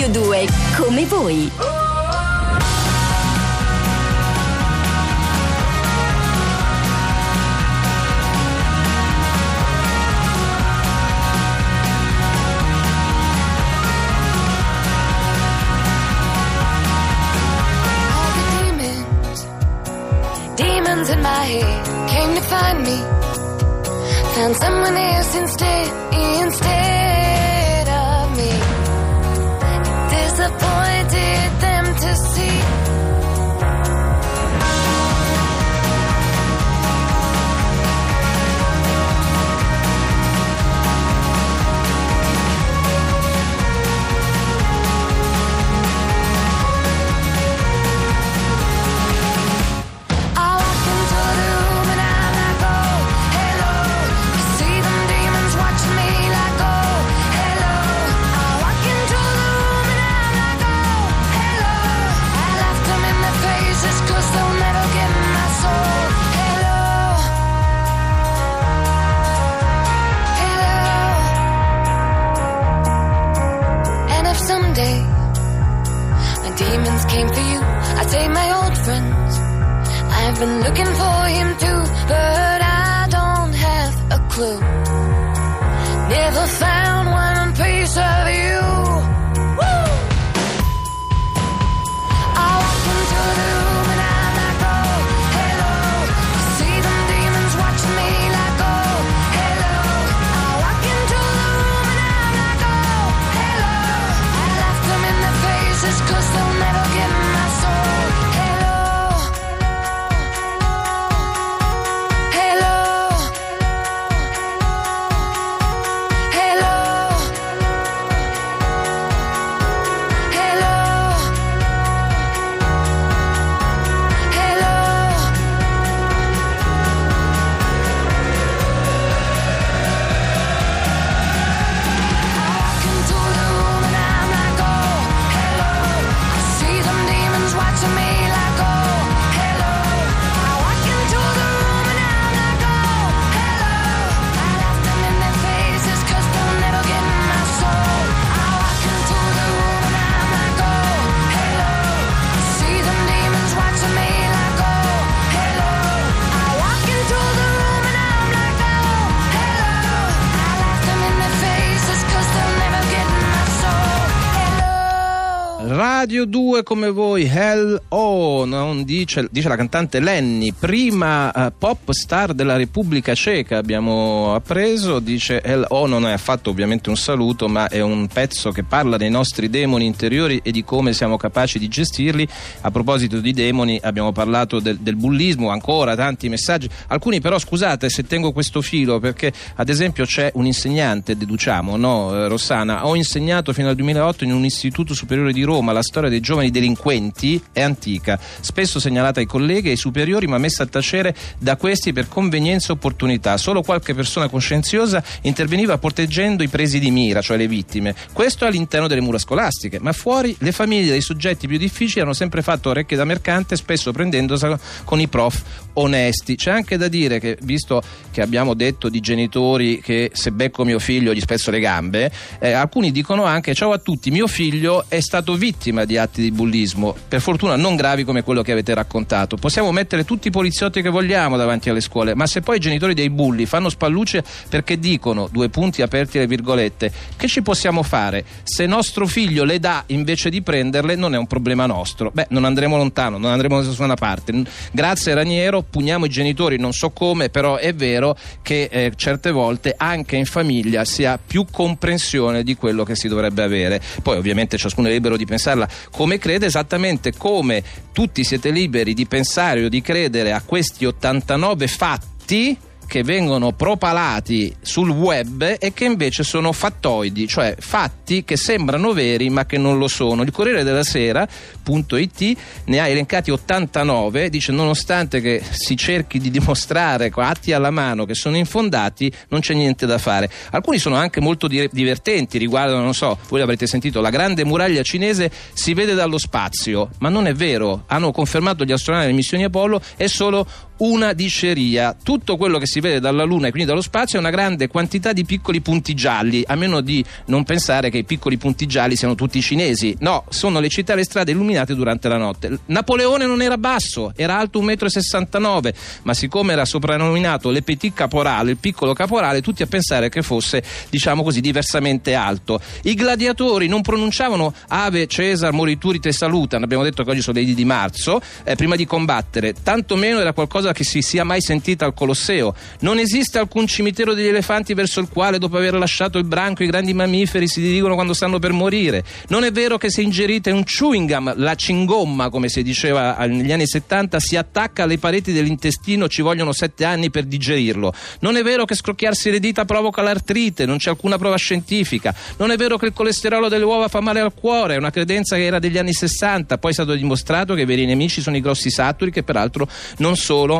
Radio 2, come voi. In my head came to find me. Found someone else instead, instead clue. Never found one piece of you. Radio 2 come voi, Hell Oh, non dice, dice la cantante Lenny, prima eh, pop star della Repubblica Ceca, abbiamo appreso, dice Hell Oh non è affatto ovviamente un saluto, ma è un pezzo che parla dei nostri demoni interiori e di come siamo capaci di gestirli. A proposito di demoni abbiamo parlato del, del bullismo, ancora tanti messaggi, alcuni però scusate se tengo questo filo perché ad esempio c'è un insegnante, deduciamo, no eh, Rossana, ho insegnato fino al 2008 in un istituto superiore di Roma, la storia dei giovani delinquenti è antica, spesso segnalata ai colleghi e ai superiori ma messa a tacere da questi per convenienza e opportunità. Solo qualche persona coscienziosa interveniva proteggendo i presi di mira, cioè le vittime. Questo all'interno delle mura scolastiche, ma fuori le famiglie dei soggetti più difficili hanno sempre fatto orecchie da mercante, spesso prendendosi con i prof onesti. C'è anche da dire che, visto che abbiamo detto di genitori che se becco mio figlio gli spezzo le gambe, eh, alcuni dicono anche ciao a tutti, mio figlio è stato vittima di atti di bullismo, per fortuna non gravi come quello che avete raccontato. Possiamo mettere tutti i poliziotti che vogliamo davanti alle scuole, ma se poi i genitori dei bulli fanno spallucce perché dicono, due punti aperti le virgolette, che ci possiamo fare? Se nostro figlio le dà invece di prenderle non è un problema nostro. Beh, non andremo lontano, non andremo da nessuna parte. Grazie Raniero, pugniamo i genitori, non so come, però è vero che eh, certe volte anche in famiglia si ha più comprensione di quello che si dovrebbe avere. Poi ovviamente ciascuno è libero di pensarla come crede, esattamente come tutti siete liberi di pensare o di credere a questi 89 fatti che vengono propalati sul web e che invece sono fattoidi, cioè fatti che sembrano veri ma che non lo sono. Il Corriere della Sera.it ne ha elencati 89, dice nonostante che si cerchi di dimostrare con atti alla mano che sono infondati, non c'è niente da fare. Alcuni sono anche molto di- divertenti, riguardano, non so, voi l'avrete sentito, la grande muraglia cinese si vede dallo spazio, ma non è vero, hanno confermato gli astronauti delle missioni Apollo, è solo una diceria. Tutto quello che si vede dalla Luna e quindi dallo spazio è una grande quantità di piccoli punti gialli, a meno di non pensare che i piccoli punti gialli siano tutti cinesi. No, sono le città e le strade illuminate durante la notte. Napoleone non era basso, era alto 1,69 m, ma siccome era soprannominato le petit caporale, il piccolo caporale, tutti a pensare che fosse, diciamo così, diversamente alto. I gladiatori non pronunciavano Ave Cesar morituri te salutan, abbiamo detto che oggi sono le di marzo, eh, prima di combattere, tantomeno era qualcosa che si sia mai sentita al Colosseo. Non esiste alcun cimitero degli elefanti verso il quale, dopo aver lasciato il branco, i grandi mammiferi si dirigono quando stanno per morire. Non è vero che se ingerite un chewing gum, la cingomma, come si diceva negli anni 70, si attacca alle pareti dell'intestino, ci vogliono sette anni per digerirlo. Non è vero che scrocchiarsi le dita provoca l'artrite, non c'è alcuna prova scientifica. Non è vero che il colesterolo delle uova fa male al cuore, è una credenza che era degli anni 60, poi è stato dimostrato che i veri nemici sono i grossi saturi che peraltro non solo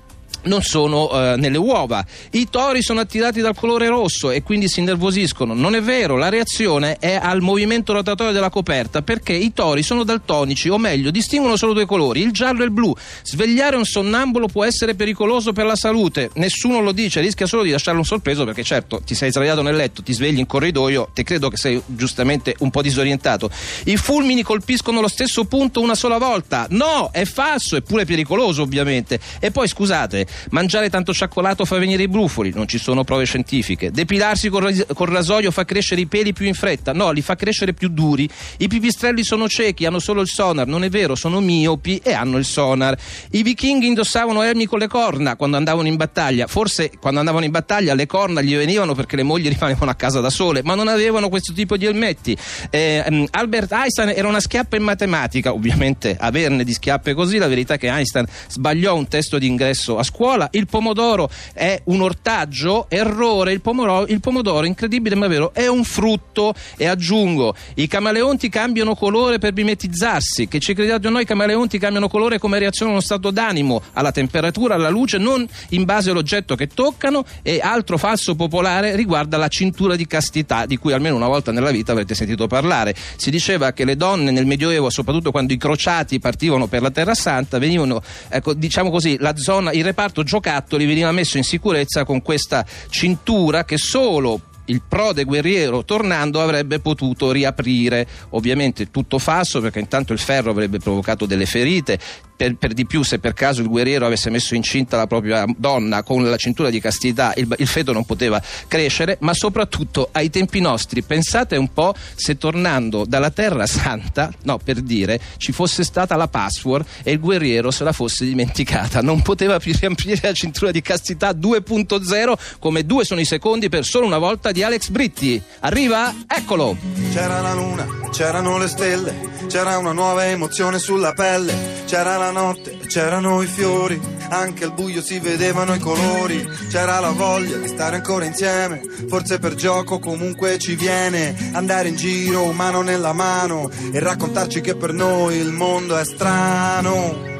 non sono eh, nelle uova. I tori sono attirati dal colore rosso e quindi si innervosiscono. Non è vero, la reazione è al movimento rotatorio della coperta perché i tori sono daltonici, o meglio, distinguono solo due colori, il giallo e il blu. Svegliare un sonnambulo può essere pericoloso per la salute, nessuno lo dice, rischia solo di lasciarlo un sorpreso perché certo ti sei sdraiato nel letto, ti svegli in corridoio, te credo che sei giustamente un po' disorientato. I fulmini colpiscono lo stesso punto una sola volta. No, è falso, eppure pericoloso ovviamente. E poi scusate, Mangiare tanto cioccolato fa venire i brufoli, non ci sono prove scientifiche. Depilarsi col, col rasoio fa crescere i peli più in fretta, no, li fa crescere più duri. I pipistrelli sono ciechi, hanno solo il sonar, non è vero, sono miopi e hanno il sonar. I vichinghi indossavano elmi con le corna quando andavano in battaglia, forse quando andavano in battaglia le corna gli venivano perché le mogli rimanevano a casa da sole, ma non avevano questo tipo di elmetti. Eh, Albert Einstein era una schiappa in matematica, ovviamente averne di schiappe così, la verità è che Einstein sbagliò un testo di ingresso a scuola scuola. Il pomodoro è un ortaggio? Errore, il pomodoro, il pomodoro incredibile ma vero, è un frutto. E aggiungo, i camaleonti cambiano colore per mimetizzarsi. Che ci crediate o no, i camaleonti cambiano colore come reazione a uno stato d'animo, alla temperatura, alla luce, non in base all'oggetto che toccano. E altro falso popolare riguarda la cintura di castità, di cui almeno una volta nella vita avrete sentito parlare. Si diceva che le donne nel Medioevo, soprattutto quando i crociati partivano per la Terra Santa, venivano, ecco, diciamo così, la zona, il reparto reparto giocattoli veniva messo in sicurezza con questa cintura che solo il prode guerriero tornando avrebbe potuto riaprire. Ovviamente tutto falso perché intanto il ferro avrebbe provocato delle ferite per, per, di più se per caso il guerriero avesse messo incinta la propria donna con la cintura di castità il, il feto non poteva crescere ma soprattutto ai tempi nostri pensate un po' se tornando dalla terra santa no per dire ci fosse stata la password e il guerriero se la fosse dimenticata. Non poteva più riempire la cintura di castità 2.0 come due sono i secondi per solo una volta di Alex Britti. Arriva eccolo! C'era la luna c'erano le stelle c'era una nuova emozione sulla pelle c'era la notte c'erano i fiori, anche al buio si vedevano i colori, c'era la voglia di stare ancora insieme, forse per gioco comunque ci viene, andare in giro mano nella mano e raccontarci che per noi il mondo è strano.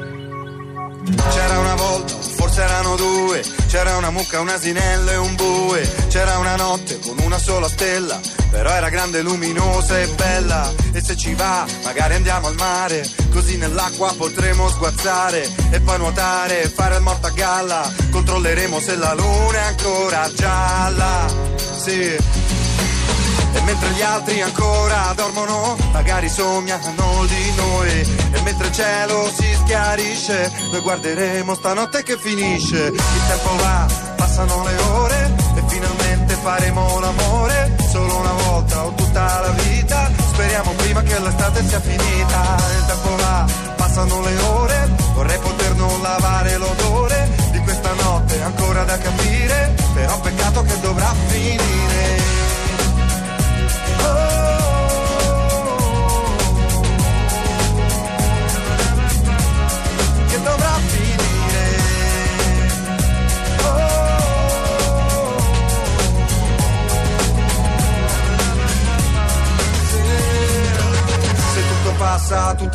C'era una volta, forse erano due, c'era una mucca, un asinello e un bue, c'era una notte con una sola stella, però era grande, luminosa e bella, e se ci va, magari andiamo al mare, così nell'acqua potremo sguazzare, e poi nuotare, fare il morto a galla, controlleremo se la luna è ancora gialla, sì. Mentre gli altri ancora dormono, magari sognano di noi. E mentre il cielo si schiarisce, noi guarderemo stanotte che finisce. Il tempo va, passano le ore e finalmente faremo l'amore. Solo una volta o tutta la vita. Speriamo prima che l'estate sia finita. Il tempo va, passano le ore.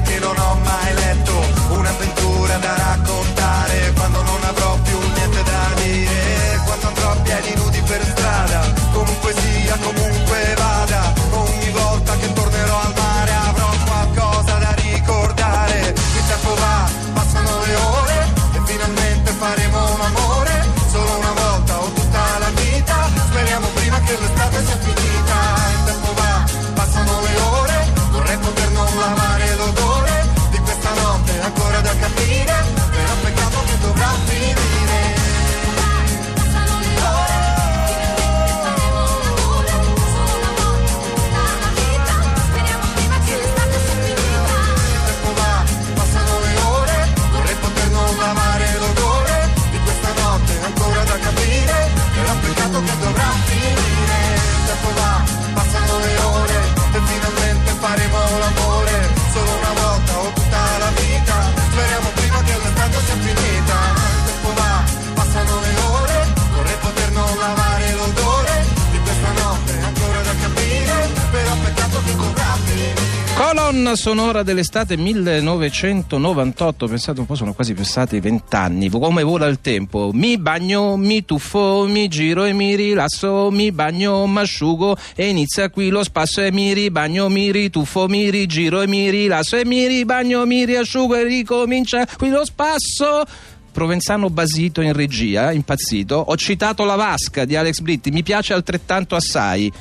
una poesia che Colonna sonora dell'estate 1998, pensate un po', sono quasi passati vent'anni, come vola il tempo. Mi bagno, mi tuffo, mi giro e mi rilasso, mi bagno, mi asciugo e inizia qui lo spasso e mi ribagno, mi rituffo, mi rigiro e mi rilasso e mi ribagno, mi riasciugo e ricomincia qui lo spasso. Provenzano basito in regia, impazzito. Ho citato La Vasca di Alex Britti, mi piace altrettanto assai.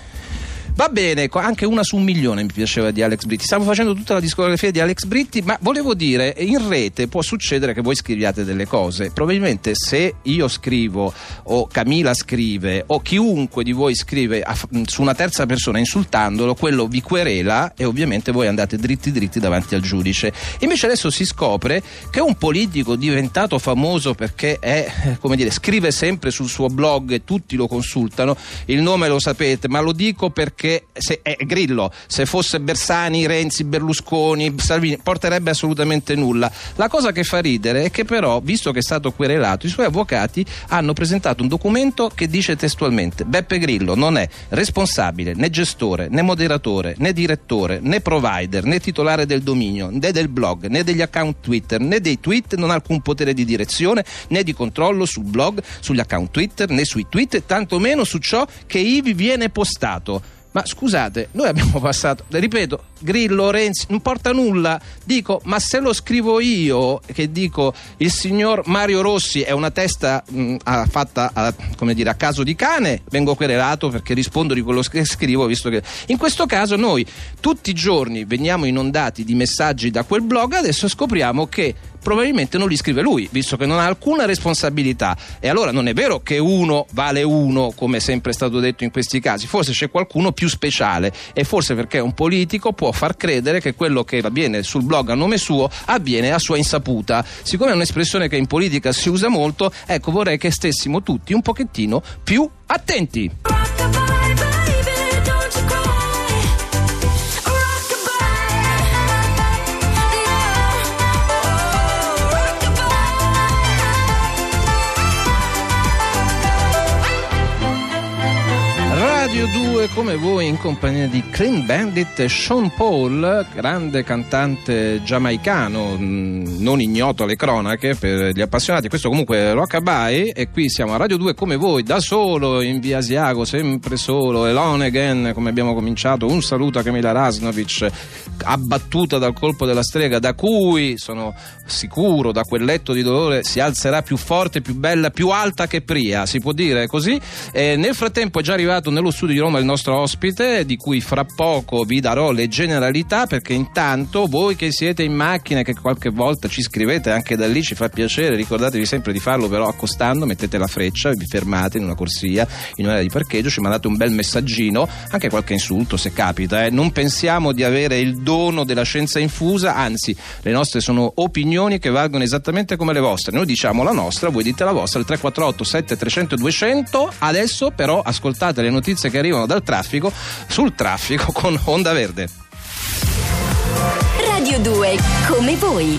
Va bene, anche una su un milione mi piaceva di Alex Britti. Stavo facendo tutta la discografia di Alex Britti, ma volevo dire, in rete può succedere che voi scriviate delle cose. Probabilmente se io scrivo o Camila scrive o chiunque di voi scrive su una terza persona insultandolo, quello vi querela e ovviamente voi andate dritti dritti davanti al giudice. Invece adesso si scopre che un politico diventato famoso perché è, eh, come dire, scrive sempre sul suo blog e tutti lo consultano, il nome lo sapete, ma lo dico perché se, è Grillo, se fosse Bersani, Renzi, Berlusconi, Salvini, porterebbe assolutamente nulla. La cosa che fa ridere è che però, visto che è stato querelato, i suoi avvocati hanno presentato un documento che dice testualmente Beppe Grillo non è responsabile né gestore, né moderatore, né direttore, né provider, né titolare del dominio, né del blog, né degli account Twitter, né dei tweet, non ha alcun potere di direzione, né di controllo sul blog, sugli account Twitter, né sui tweet, tantomeno su ciò che ivi viene postato. Ma scusate, noi abbiamo passato, ripeto, Grillo, Renzi, non porta nulla. Dico, ma se lo scrivo io, che dico il signor Mario Rossi è una testa mh, fatta a, dire, a caso di cane, vengo querelato perché rispondo di quello che scrivo, visto che in questo caso noi tutti i giorni veniamo inondati di messaggi da quel blog, adesso scopriamo che probabilmente non li scrive lui, visto che non ha alcuna responsabilità. E allora non è vero che uno vale uno, come è sempre stato detto in questi casi, forse c'è qualcuno più speciale e forse perché un politico può far credere che quello che avviene sul blog a nome suo avviene a sua insaputa. Siccome è un'espressione che in politica si usa molto, ecco vorrei che stessimo tutti un pochettino più attenti. Radio 2 come voi in compagnia di Clean Bandit e Sean Paul, grande cantante giamaicano, mh, non ignoto alle cronache per gli appassionati, questo comunque è Rockabye e qui siamo a Radio 2 come voi, da solo in via Asiago, sempre solo, Elon again come abbiamo cominciato, un saluto a Camila Rasnovic abbattuta dal colpo della strega da cui sono sicuro da quel letto di dolore si alzerà più forte, più bella, più alta che Pria, si può dire così. E nel frattempo è già arrivato nello studio di Roma il nostro ospite di cui fra poco vi darò le generalità perché intanto voi che siete in macchina e che qualche volta ci scrivete anche da lì ci fa piacere, ricordatevi sempre di farlo però accostando, mettete la freccia, vi fermate in una corsia, in un'area di parcheggio, ci mandate un bel messaggino, anche qualche insulto se capita, eh. non pensiamo di avere il dono della scienza infusa, anzi le nostre sono opinioni che valgono esattamente come le vostre, noi diciamo la nostra, voi dite la vostra, il 348 7300 200, adesso però ascoltate le che arrivano dal traffico sul traffico con Onda Verde. Radio 2, come voi.